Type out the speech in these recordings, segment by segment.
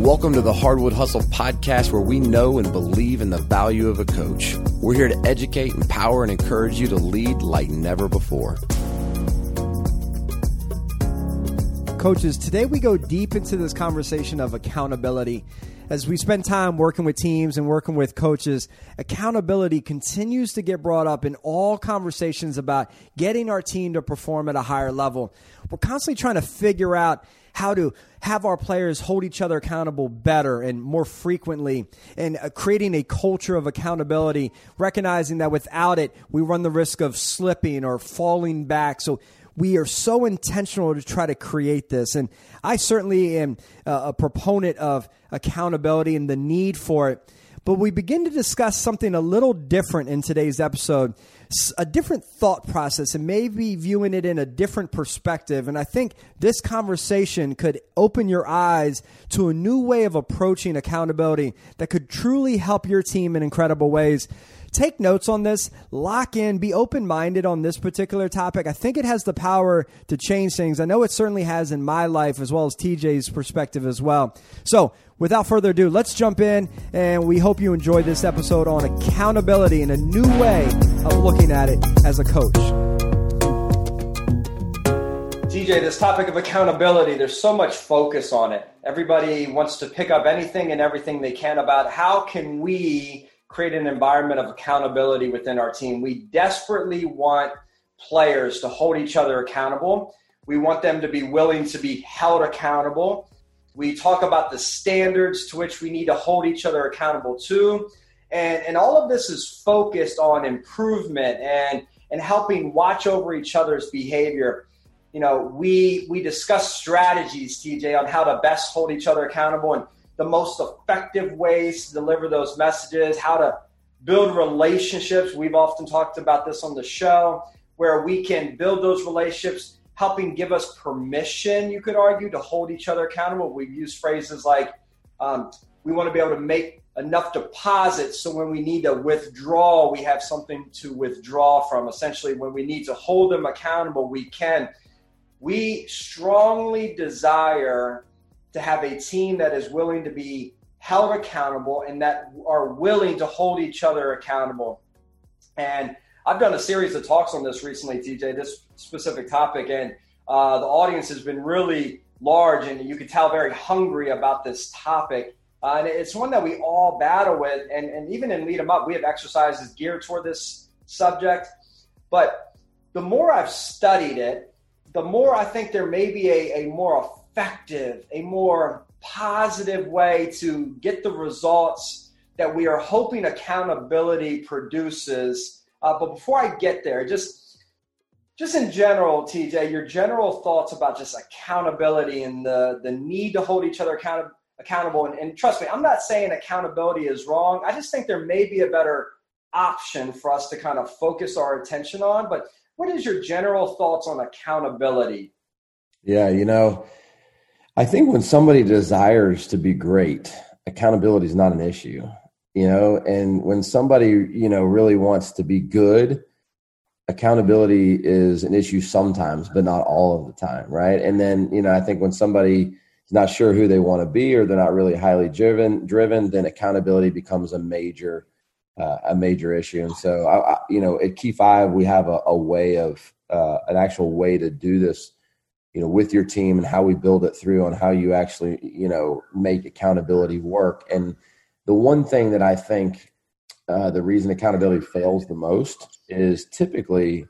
Welcome to the Hardwood Hustle podcast, where we know and believe in the value of a coach. We're here to educate, empower, and encourage you to lead like never before. Coaches, today we go deep into this conversation of accountability. As we spend time working with teams and working with coaches, accountability continues to get brought up in all conversations about getting our team to perform at a higher level. We're constantly trying to figure out how to have our players hold each other accountable better and more frequently, and uh, creating a culture of accountability, recognizing that without it, we run the risk of slipping or falling back. So we are so intentional to try to create this. And I certainly am uh, a proponent of accountability and the need for it. But we begin to discuss something a little different in today's episode, a different thought process, and maybe viewing it in a different perspective. And I think this conversation could open your eyes to a new way of approaching accountability that could truly help your team in incredible ways take notes on this, lock in, be open minded on this particular topic. I think it has the power to change things. I know it certainly has in my life as well as TJ's perspective as well. So, without further ado, let's jump in and we hope you enjoyed this episode on accountability and a new way of looking at it as a coach. TJ, this topic of accountability, there's so much focus on it. Everybody wants to pick up anything and everything they can about how can we create an environment of accountability within our team. We desperately want players to hold each other accountable. We want them to be willing to be held accountable. We talk about the standards to which we need to hold each other accountable to. And, and all of this is focused on improvement and, and helping watch over each other's behavior. You know, we, we discuss strategies, TJ, on how to best hold each other accountable. And the most effective ways to deliver those messages, how to build relationships. We've often talked about this on the show, where we can build those relationships, helping give us permission, you could argue, to hold each other accountable. We've used phrases like, um, we want to be able to make enough deposits so when we need to withdraw, we have something to withdraw from. Essentially, when we need to hold them accountable, we can. We strongly desire to have a team that is willing to be held accountable and that are willing to hold each other accountable. And I've done a series of talks on this recently, TJ, this specific topic, and uh, the audience has been really large, and you can tell very hungry about this topic. Uh, and it's one that we all battle with, and, and even in Lead 'em Up, we have exercises geared toward this subject. But the more I've studied it, the more I think there may be a, a more effective, a more positive way to get the results that we are hoping accountability produces. Uh, but before I get there, just just in general, TJ, your general thoughts about just accountability and the the need to hold each other account- accountable. And, and trust me, I'm not saying accountability is wrong. I just think there may be a better option for us to kind of focus our attention on. But what is your general thoughts on accountability? Yeah, you know, I think when somebody desires to be great, accountability is not an issue, you know, and when somebody, you know, really wants to be good, accountability is an issue sometimes, but not all of the time, right? And then, you know, I think when somebody is not sure who they want to be or they're not really highly driven, driven, then accountability becomes a major, uh, a major issue. And so, I, I, you know, at Key Five, we have a, a way of uh, an actual way to do this you know with your team and how we build it through and how you actually you know make accountability work. And the one thing that i think uh, the reason accountability fails the most is typically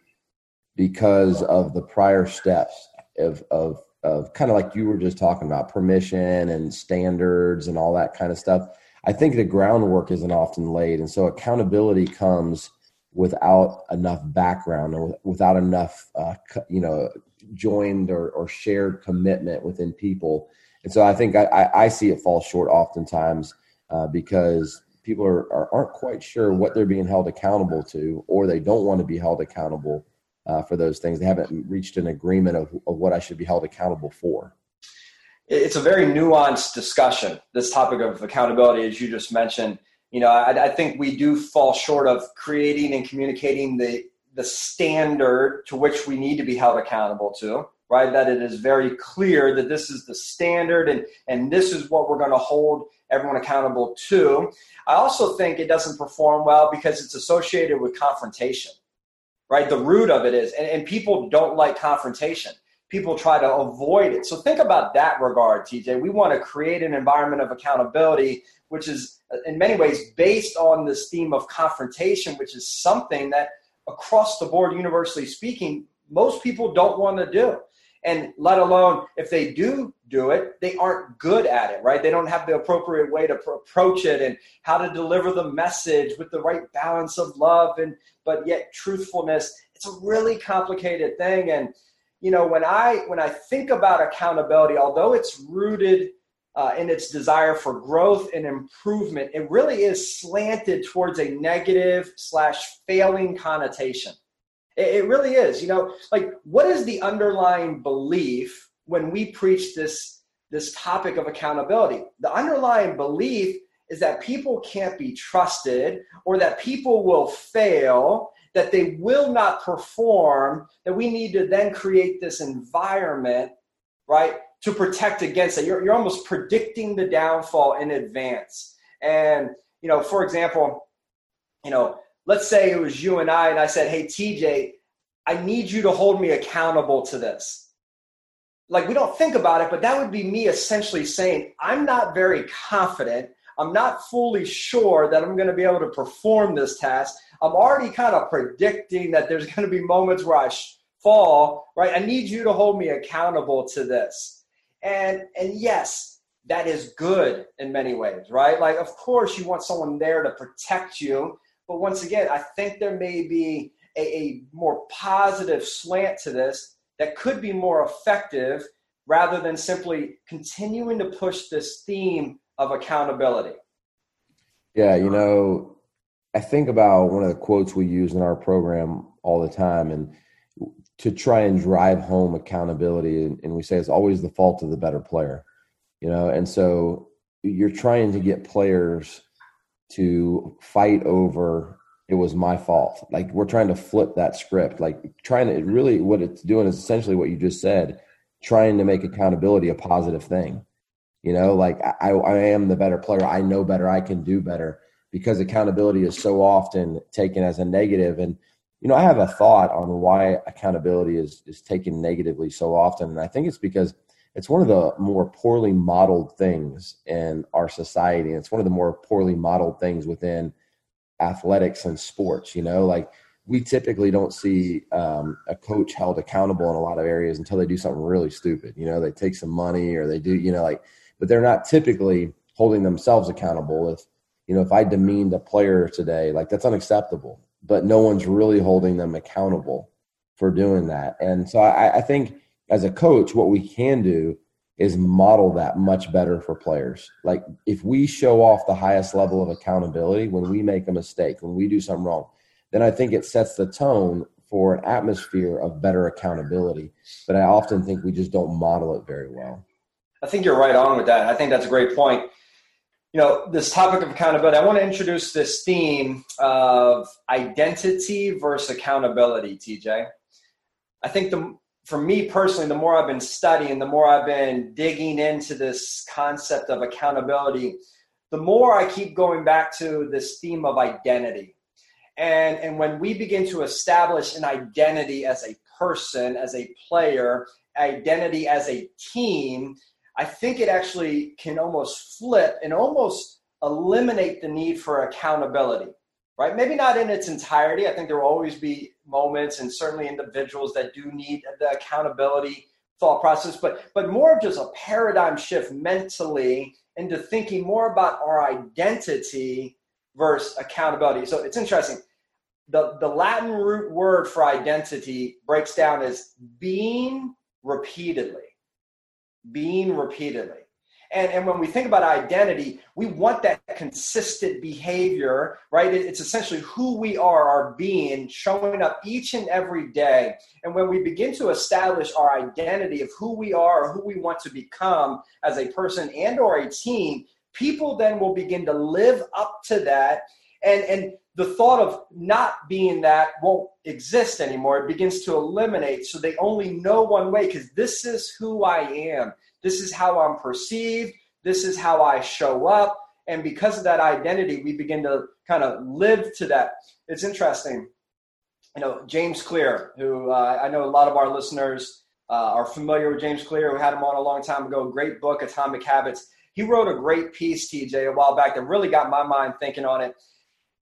because of the prior steps of of of kind of like you were just talking about permission and standards and all that kind of stuff. I think the groundwork isn't often laid and so accountability comes without enough background or without enough uh, you know joined or, or shared commitment within people. And so I think I, I see it fall short oftentimes uh, because people are, are, aren't quite sure what they're being held accountable to, or they don't want to be held accountable uh, for those things. They haven't reached an agreement of, of what I should be held accountable for. It's a very nuanced discussion. This topic of accountability, as you just mentioned, you know, I, I think we do fall short of creating and communicating the the standard to which we need to be held accountable to. right? That it is very clear that this is the standard and, and this is what we're going to hold everyone accountable to. I also think it doesn't perform well because it's associated with confrontation, right? The root of it is, and, and people don't like confrontation. People try to avoid it. So think about that regard, TJ. We want to create an environment of accountability, which is in many ways based on this theme of confrontation, which is something that across the board, universally speaking, most people don't want to do. And let alone if they do do it they aren't good at it right? They don't have the appropriate way to pr- approach it and how to deliver the message with the right balance of love and but yet truthfulness. It's a really complicated thing. And you know when i when i think about accountability although it's rooted uh, in its desire for growth and improvement it really is slanted towards a negative slash failing connotation it, really is. You know, like what is the underlying belief when we preach this this topic of accountability? The underlying belief is that people can't be trusted or that people will fail, that they will not perform, that we need to then create this environment, right, to protect against it. You're, you're almost predicting the downfall in advance. And, you know, for example, you know, let's say it was you and I, and I said, Hey, TJ, I need you to hold me accountable to this. Like, we don't think about it, but that would be me essentially saying, I'm not very confident. I'm not fully sure that I'm going to be able to perform this task. I'm already kind of predicting that there's going to be moments where I fall, right? I need you to hold me accountable to this. And and yes, that is good in many ways, right? Like of course you want someone there to protect you, but once again, I think there may be a, a more positive slant to this that could be more effective rather than simply continuing to push this theme of accountability. Yeah, you know, I think about one of the quotes we use in our program all the time and to try and drive home accountability and, and we say it's always the fault of the better player. You know, and so you're trying to get players to fight over it was my fault. Like we're trying to flip that script. Like trying to really what it's doing is essentially what you just said, trying to make accountability a positive thing. You know, like I, I am the better player. I know better. I can do better because accountability is so often taken as a. And, you know, I have a thought on why accountability is, is taken negatively so often. And I think it's because it's one of the more poorly modeled things in our society. and It's one of the more poorly modeled things within athletics and sports. You know, like we typically don't see um, a coach held accountable in a lot of areas until they do something really stupid. You know, they take some money or they do, you know, like, but they're not typically holding themselves accountable. If you know, if I demeaned a player today, like that's unacceptable. But no one's really holding them accountable for doing that. And so I, I think as a coach, what we can do is model that much better for players. Like if we show off the highest level of accountability when we make a mistake, when we do something wrong, then I think it sets the tone for an atmosphere of better accountability. But I often think we just don't model it very well. I think you're right on with that. I think that's a great point. You know, this topic of accountability, I want to introduce this theme of identity versus accountability, TJ. I think the for me personally, the more I've been studying, the more I've been digging into this concept of accountability, the more I keep going back to this theme of identity. And, and when we begin to establish an identity as a person, as a player, identity as a team, I think it actually can almost flip and almost eliminate the need for accountability right? Maybe not in its entirety. I think there will always be moments and certainly individuals that do need the accountability thought process, but but more of just a paradigm shift mentally into thinking more about our identity versus accountability. So it's interesting. The, the Latin root word for identity breaks down as being repeatedly. Being repeatedly. And, and when we think about identity, we want that consistent behavior, right? It's essentially who we are, our being, showing up each and every day. And when we begin to establish our identity of who we are or who we want to become as a person and or a team, people then will begin to live up to that and and the thought of not being that won't exist anymore. It begins to eliminate. So they only know one way because this is who I am. This is how I'm perceived. This is how I show up. And because of that identity, we begin to kind of live to that. It's interesting. You know, James Clear, who uh, I know a lot of our listeners uh, are familiar with James Clear, who had him on a long time ago, great book, Atomic Habits. He wrote a great piece, TJ, a while back that really got my mind thinking on it.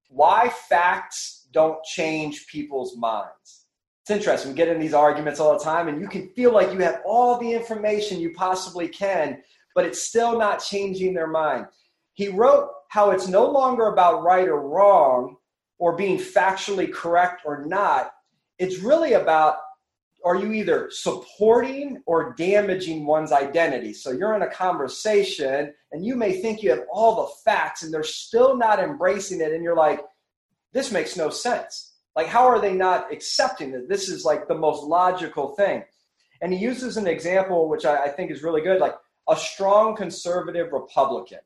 Why facts don't change people's minds. It's interesting. We get in these arguments all the time, and you can feel like you have all the information you possibly can, but it's still not changing their mind. He wrote how it's no longer about right or wrong or being factually correct or not. It's really about are you either supporting or damaging one's identity? So you're in a conversation and you may think you have all the facts and they're still not embracing it. And you're like, this makes no sense. Like, how are they not accepting that this is like the most logical thing? And he uses an example, which I, I think is really good, like a strong conservative Republican.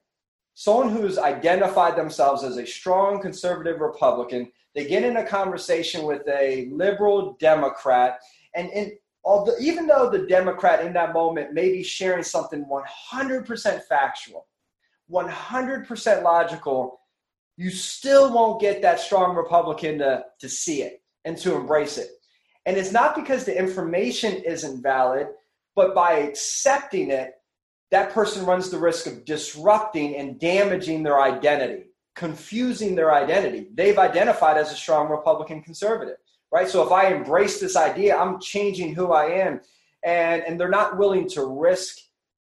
Someone who's identified themselves as a strong conservative Republican, they get in a conversation with a liberal Democrat, and, and although, even though the Democrat in that moment may be sharing something 100% factual, 100% logical, you still won't get that strong Republican to, to see it and to embrace it. And it's not because the information isn't valid, but by accepting it, that person runs the risk of disrupting and damaging their identity, confusing their identity. They've identified as a strong Republican conservative right? So if I embrace this idea, I'm changing who I am. And, and they're not willing to risk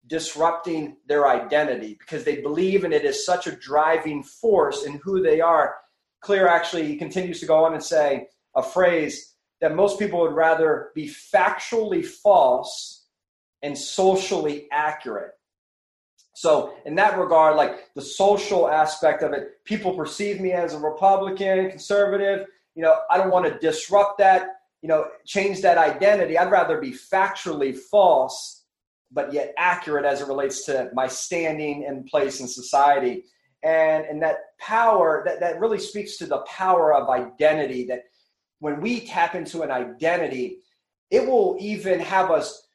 disrupting their identity because they believe in it as such a driving force in who they are. Clear actually he continues to go on and say a phrase that most people would rather be factually false and socially accurate. So, in that regard, like the social aspect of it, people perceive me as a Republican, conservative you know, I don't want to disrupt that, you know, change that identity. I'd rather be factually false, but yet accurate as it relates to my standing and place in society. And, and that power, that, that really speaks to the power of identity that when we tap into an identity, it will even have us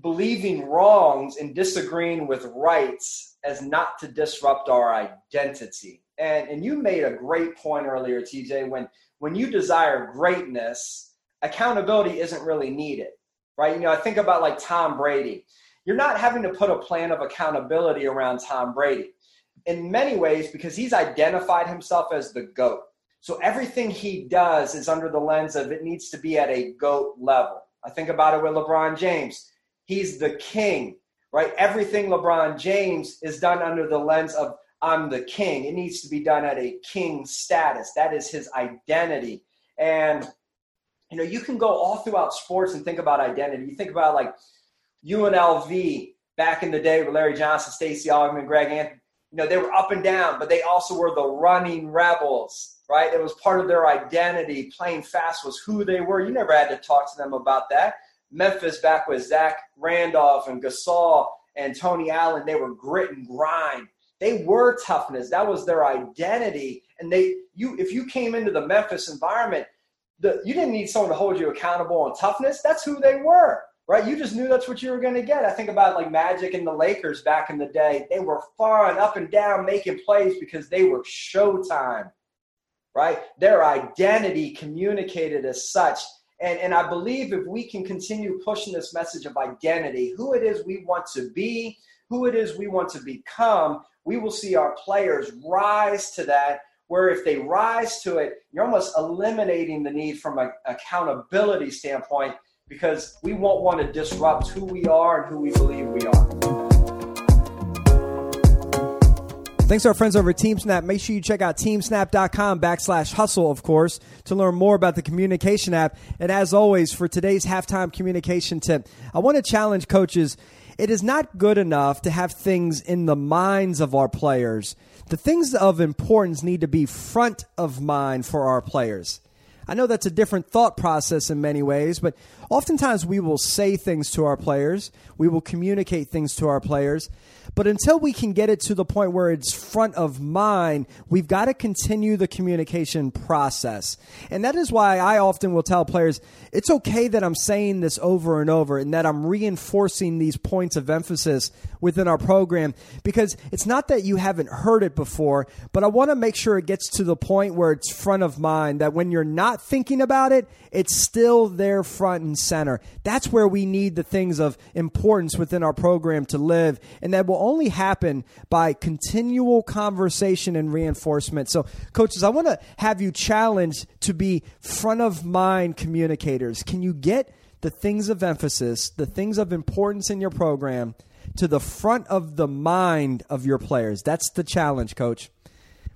believing wrongs and disagreeing with rights as not to disrupt our identity. And, and you made a great point earlier, TJ, when when you desire greatness, accountability isn't really needed, right? You know, I think about like Tom Brady. You're not having to put a plan of accountability around Tom Brady in many ways because he's identified himself as the GOAT. So everything he does is under the lens of it needs to be at a GOAT level. I think about it with LeBron James. He's the king, right? Everything LeBron James is done under the lens of I'm the king. It needs to be done at a king status. That is his identity. And you know, you can go all throughout sports and think about identity. You think about like UNLV back in the day with Larry Johnson, Stacey Augmon, Greg Anthony. You know, they were up and down, but they also were the running rebels, right? It was part of their identity. Playing fast was who they were. You never had to talk to them about that. Memphis back with Zach Randolph and Gasol and Tony Allen, they were grit and grind they were toughness. That was their identity. And they you if you came into the Memphis environment, the, you didn't need someone to hold you accountable on toughness. That's who they were, right? You just knew that's what you were going to get. I think about like Magic and the Lakers back in the day. They were fun, up and down, making plays because they were showtime, right? Their identity communicated as such. And, and I believe if we can continue pushing this message of identity, who it is we want to be, who it is we want to become, we will see our players rise to that. Where if they rise to it, you're almost eliminating the need from an accountability standpoint because we won't want to disrupt who we are and who we believe we are. Thanks to our friends over at TeamSnap. Make sure you check out teamsnap.com backslash hustle, of course, to learn more about the communication app. And as always, for today's halftime communication tip, I want to challenge coaches it is not good enough to have things in the minds of our players. The things of importance need to be front of mind for our players. I know that's a different thought process in many ways, but oftentimes we will say things to our players, we will communicate things to our players, but until we can get it to the point where it's front of mind, we've got to continue the communication process. And that is why I often will tell players it's okay that I'm saying this over and over and that I'm reinforcing these points of emphasis within our program because it's not that you haven't heard it before, but I want to make sure it gets to the point where it's front of mind that when you're not thinking about it, it's still there front and center. That's where we need the things of importance within our program to live. And that will only happen by continual conversation and reinforcement. So, coaches, I want to have you challenged to be front of mind communicators. Can you get the things of emphasis, the things of importance in your program to the front of the mind of your players? That's the challenge, coach.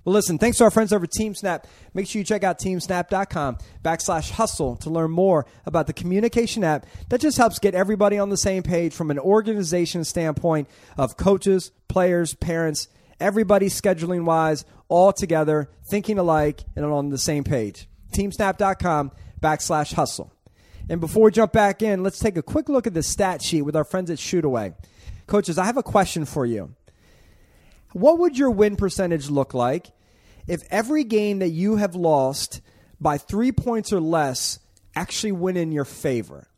Well, listen, thanks to our friends over TeamSnap. Make sure you check out teamsnap.com backslash hustle to learn more about the communication app that just helps get everybody on the same page from an organization standpoint of coaches, players, parents, everybody scheduling wise, all together, thinking alike, and on the same page. Teamsnap.com backslash hustle. And before we jump back in, let's take a quick look at the stat sheet with our friends at Shootaway. Coaches, I have a question for you. What would your win percentage look like if every game that you have lost by three points or less actually went in your favor?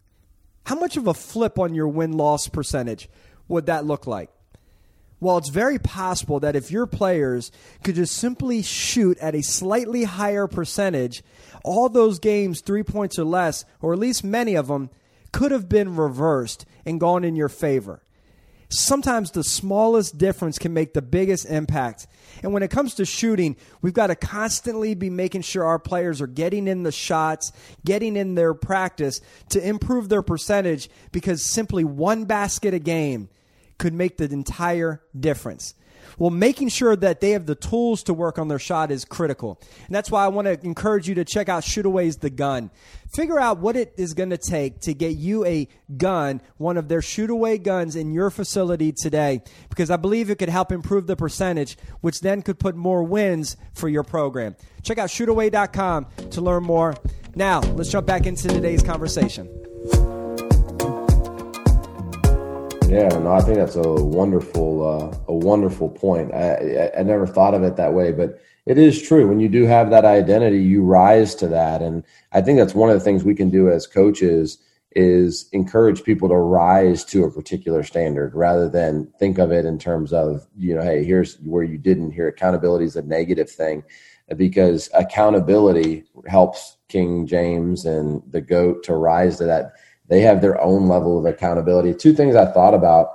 How much of a flip on your win loss percentage would that look like? Well, it's very possible that if your players could just simply shoot at a slightly higher percentage, all those games, three points or less, or at least many of them, could have been reversed and gone in your favor sometimes the smallest difference can make the biggest impact. And when it comes to shooting, we've got to constantly be making sure our players are getting in the shots, getting in their practice to improve their percentage because simply one basket a game could make the entire difference. Well, making sure that they have the tools to work on their shot is critical. And that's why I want to encourage you to check out Shootaway's The Gun. Figure out what it is going to take to get you a gun, one of their Shootaway guns in your facility today, because I believe it could help improve the percentage, which then could put more wins for your program. Check out shootaway.com to learn more. Now, let's jump back into today's conversation. Yeah, no, I think that's a wonderful, uh, a wonderful point. I, I, I never thought of it that way, but it is true. When you do have that identity, you rise to that, and I think that's one of the things we can do as coaches is encourage people to rise to a particular standard rather than think of it in terms of you know, hey, here's where you didn't. Here, accountability is a negative thing because accountability helps King James and the goat to rise to that they have their own level of accountability. Two things I thought about,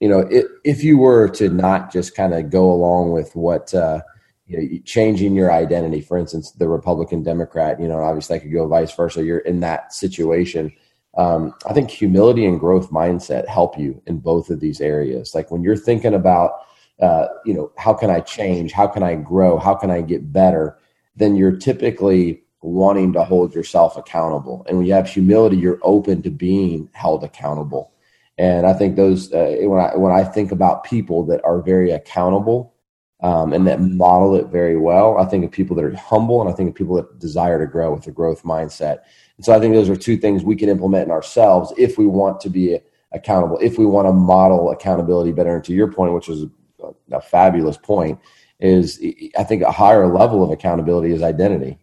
you know, it, if you were to not just kind of go along with what, uh, you know, changing your identity, for instance, the Republican Democrat, you know, obviously I could go vice versa. You're in that situation. Um, I think humility and growth mindset help you in both of these areas. Like when you're thinking about, uh, you know, how can I change? How can I grow? How can I get better? Then you're typically wanting to hold yourself accountable. And when you have humility, you're open to being held accountable. And I think those uh, when I when I think about people that are very accountable um, and that model it very well, I think of people that are humble, and I think of people that desire to grow with a growth mindset. And so I think those are two things we can implement in ourselves if we want to be accountable, if we want to model accountability better. And to your point, which was a, a fabulous point, is I think a higher level of accountability is identity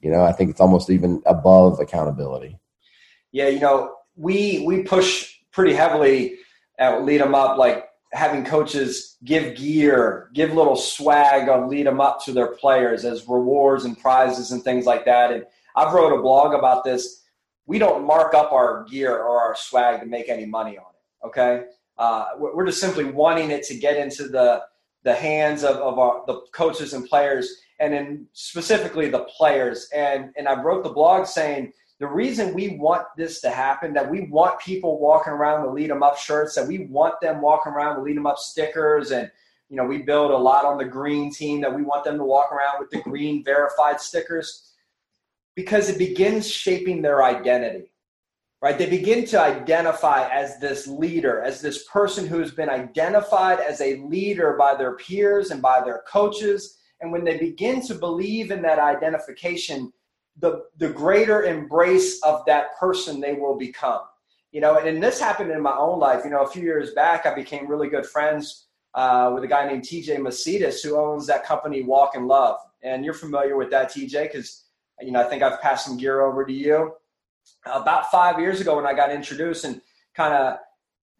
you know, I think it's almost even above accountability. Yeah, you know, we we push pretty heavily at lead them up, like having coaches give gear, give little swag on lead them up to their players as rewards and prizes and things like that. And I've wrote a blog about this. We don't mark up our gear or our swag to make any money on it. Okay, uh, we're just simply wanting it to get into the the hands of, of our, the coaches and players and then specifically the players. And and I wrote the blog saying the reason we want this to happen, that we want people walking around with lead them up shirts, that we want them walking around with lead them up stickers, and you know we build a lot on the green team that we want them to walk around with the green verified stickers. Because it begins shaping their identity right? They begin to identify as this leader as this person who has been identified as a leader by their peers and by their coaches and when they begin to believe in that identification, the, the greater embrace of that person they will become. You know, and this happened in my own life. You know, a few years back, I became really good friends uh, with a guy named TJ Macedas who owns that company Walk in Love. And you're familiar with that, TJ, because, you know, I think I've passed some gear over to you. About five years ago, when I got introduced and kind of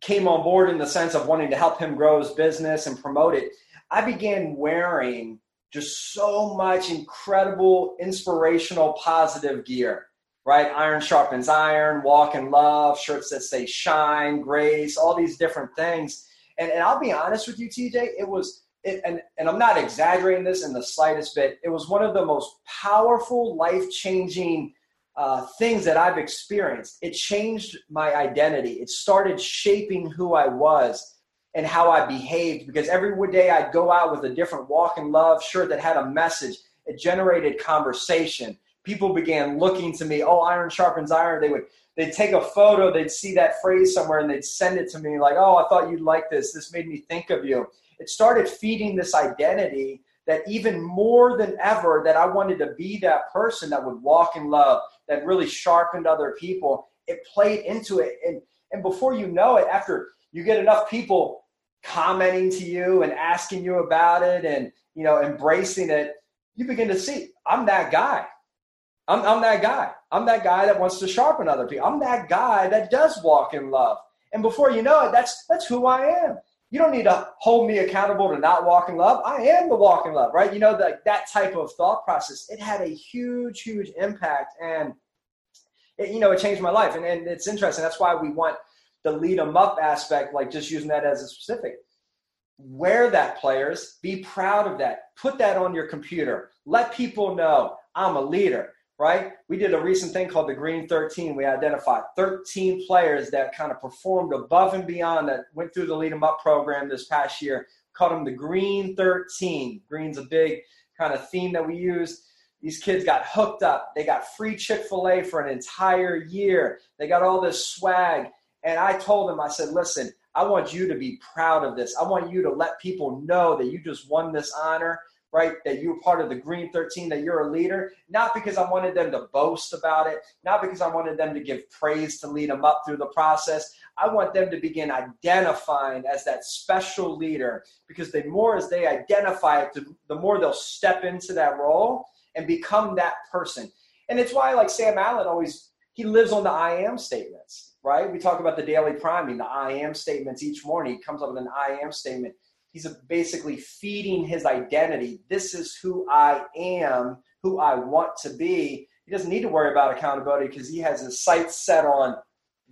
came on board in the sense of wanting to help him grow his business and promote it, I began wearing just so much incredible, inspirational, positive gear, right? Iron sharpens iron, walk in love, shirts that say shine, grace, all these different things. And, and I'll be honest with you, TJ, it was, it, and, and I'm not exaggerating this in the slightest bit, it was one of the most powerful, life changing uh, things that I've experienced. It changed my identity. It started shaping who I was and how I behaved because every day I'd go out with a different walk in love shirt that had a message. It generated conversation. People began looking to me, oh, iron sharpens iron. They would they'd take a photo, they'd see that phrase somewhere and they'd send it to me like, oh, I thought you'd like this. This made me think of you. It started feeding this identity that even more than ever that I wanted to be that person that would walk in love, that really sharpened other people. It played into it. And and before you know it, after you get enough people commenting to you and asking you about it and you know embracing it you begin to see i'm that guy. I'm, I'm that guy. I'm that guy that wants to sharpen other people. I'm that guy that does walk in love. And before you know it that's that's who i am. You don't need to hold me accountable to not walk in love. I am the walk in love right? You know that that type of thought process it had a huge huge impact and it, you know it changed my life. And, and it's interesting. That's why we want the lead them up aspect, like just using that as a specific. Wear that, players. Be proud of that. Put that on your computer. Let people know I'm a leader, right? We did a recent thing called the Green 13. We identified 13 players that kind of performed above and beyond that went through the Lead Them Up program this past year. Called them the Green 13. Green's a big kind of theme that we use. These kids got hooked up. They got free Chick fil A for an entire year. They got all this swag. And I told him, I said, listen, I want you to be proud of this. I want you to let people know that you just won this honor, right? That you're part of the Green 13, that you're a leader. Not because I wanted them to boast about it, not because I wanted them to give praise to lead them up through the process. I want them to begin identifying as that special leader because the more as they identify it, the more they'll step into that role and become that person. And it's why, like Sam Allen always, he lives on the I am statements right? We talk about the daily priming, the I am statements each morning. He comes up with an I am statement. He's basically feeding his identity. This is who I am, who I want to be. He doesn't need to worry about accountability because he has his sights set on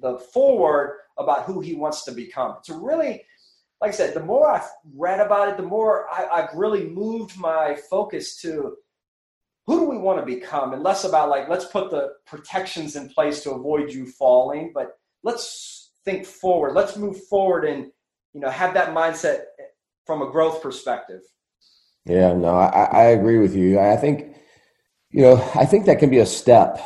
the forward about who he wants to become. It's really, like I said, the more I've read about it, the more I, have really moved my focus to who do we want to become and less about like, let's put the protections in place to avoid you falling, but let's think forward. Let's move forward and you know have that mindset from a growth perspective. Yeah, no, I, I agree with you. I think you know I think that can be a step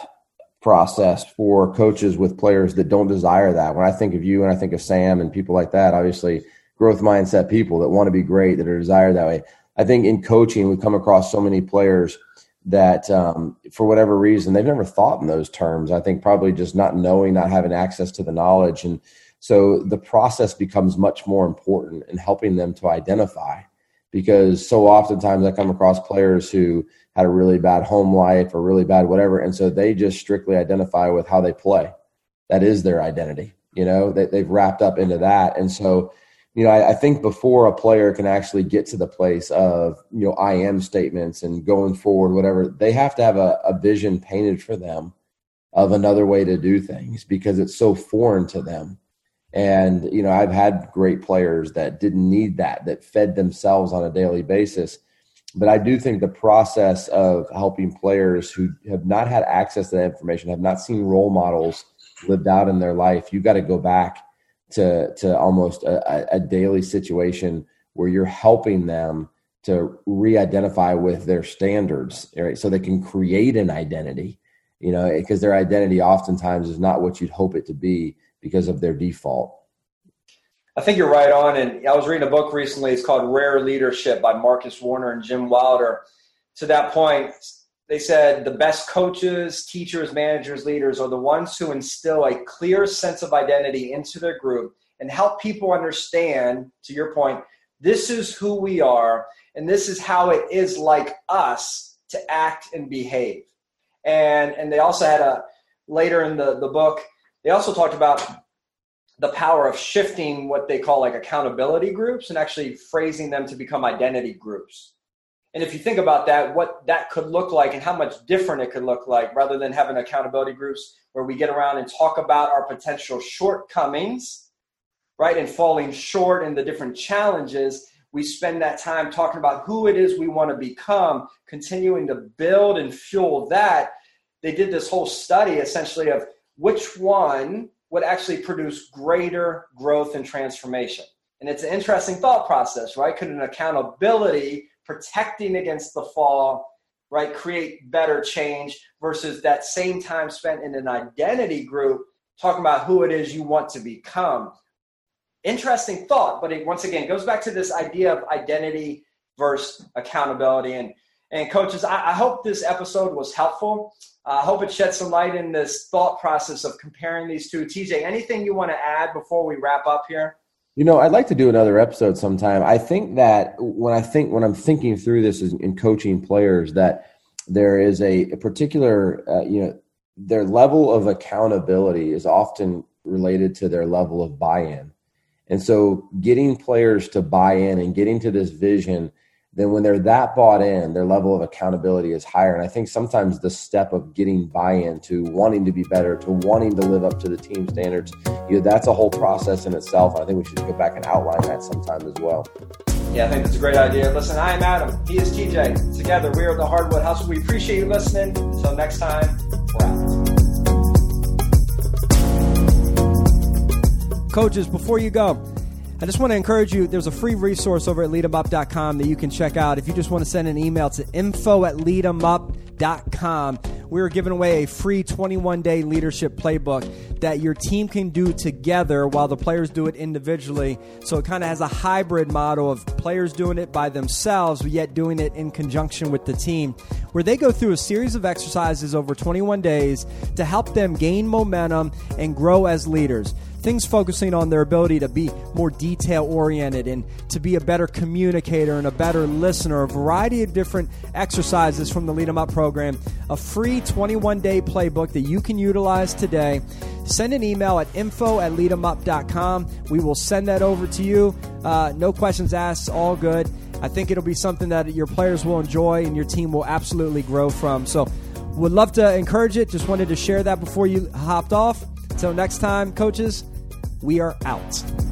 process for coaches with players that don't desire that. When I think of you and I think of Sam and people like that, obviously growth mindset people that want to be great that are desired that way. I think in coaching we come across so many players that um, for whatever reason they've never thought in those terms. I think probably just not knowing, not having access to the knowledge, and so the process becomes much more important in helping them to identify. Because so oftentimes I come across players who had a really bad home life or really bad whatever, and so they just strictly identify with how they play. That is their identity. You know, they, they've wrapped up into that, and so you know, I, I, think before a player can actually get to the place of, you know, I am statements and going forward, whatever, they have to have a, a vision painted for them of another way to do things because it's so foreign to them. And, you know, I've had great players that didn't need that, that fed themselves on a daily basis. But I do think the process of helping players who have not had access to that information, have not seen role models lived out in their life, you've got to go back to to almost a, a daily situation where you're helping them to re-identify with their standards right so they can create an identity you know because their identity oftentimes is not what you'd hope it to be because of their default I think you're right on. And I was reading a book recently. It's called Rare Leadership by Marcus Warner and Jim Wilder. To that point, they said the best coaches, teachers, managers, leaders are the ones who instill a clear sense of identity into their group and help people understand, to your point, this is who we are and this is how it is like us to act and behave. And and they also had a later in the, the book, they also talked about the power of shifting what they call like accountability groups and actually phrasing them to become identity groups. And if you think about that, what that could look like and how much different it could look like rather than having accountability groups where we get around and talk about our potential shortcomings, right? And falling short and the different challenges, we spend that time talking about who it is we want to become, continuing to build and fuel that. They did this whole study essentially of which one would actually produce greater growth and transformation. And it's an interesting thought process, right? Could an accountability protecting against the fall, right, create better change versus that same time spent in an identity group talking about who it is you want to become? Interesting thought, but it once again goes back to this idea of identity versus accountability. And and coaches, I, I hope this episode was helpful. I hope it shed some light in this thought process of comparing these two. TJ, anything you want to add before we wrap up here? You know, I'd like to do another episode sometime. I think that when I think when I'm thinking through this in coaching players, that there is a, a particular, uh, you know, their level of accountability is often related to their level of buy-in, and so getting players to buy in and getting to this vision then when they're that bought in, their level of accountability is higher. And I think sometimes the step of getting buy-in to wanting to be better, to wanting to live up to the team standards, you know, that's a whole process in itself. I think we should go back and outline that sometime as well. Yeah, I think that's a great idea. Listen, I am Adam. He is TJ. Together, we are the Hardwood Hustle. We appreciate you listening. Until next time, we're out. Coaches, before you go, I just want to encourage you. There's a free resource over at leademup.com that you can check out. If you just want to send an email to info at leademup.com, we're giving away a free 21 day leadership playbook that your team can do together while the players do it individually. So it kind of has a hybrid model of players doing it by themselves, but yet doing it in conjunction with the team, where they go through a series of exercises over 21 days to help them gain momentum and grow as leaders things focusing on their ability to be more detail oriented and to be a better communicator and a better listener, a variety of different exercises from the Lead 'em Up program, a free 21 day playbook that you can utilize today. Send an email at info at leademup.com. We will send that over to you. Uh, no questions asked, all good. I think it'll be something that your players will enjoy and your team will absolutely grow from. So, would love to encourage it. Just wanted to share that before you hopped off. Until next time, coaches, we are out.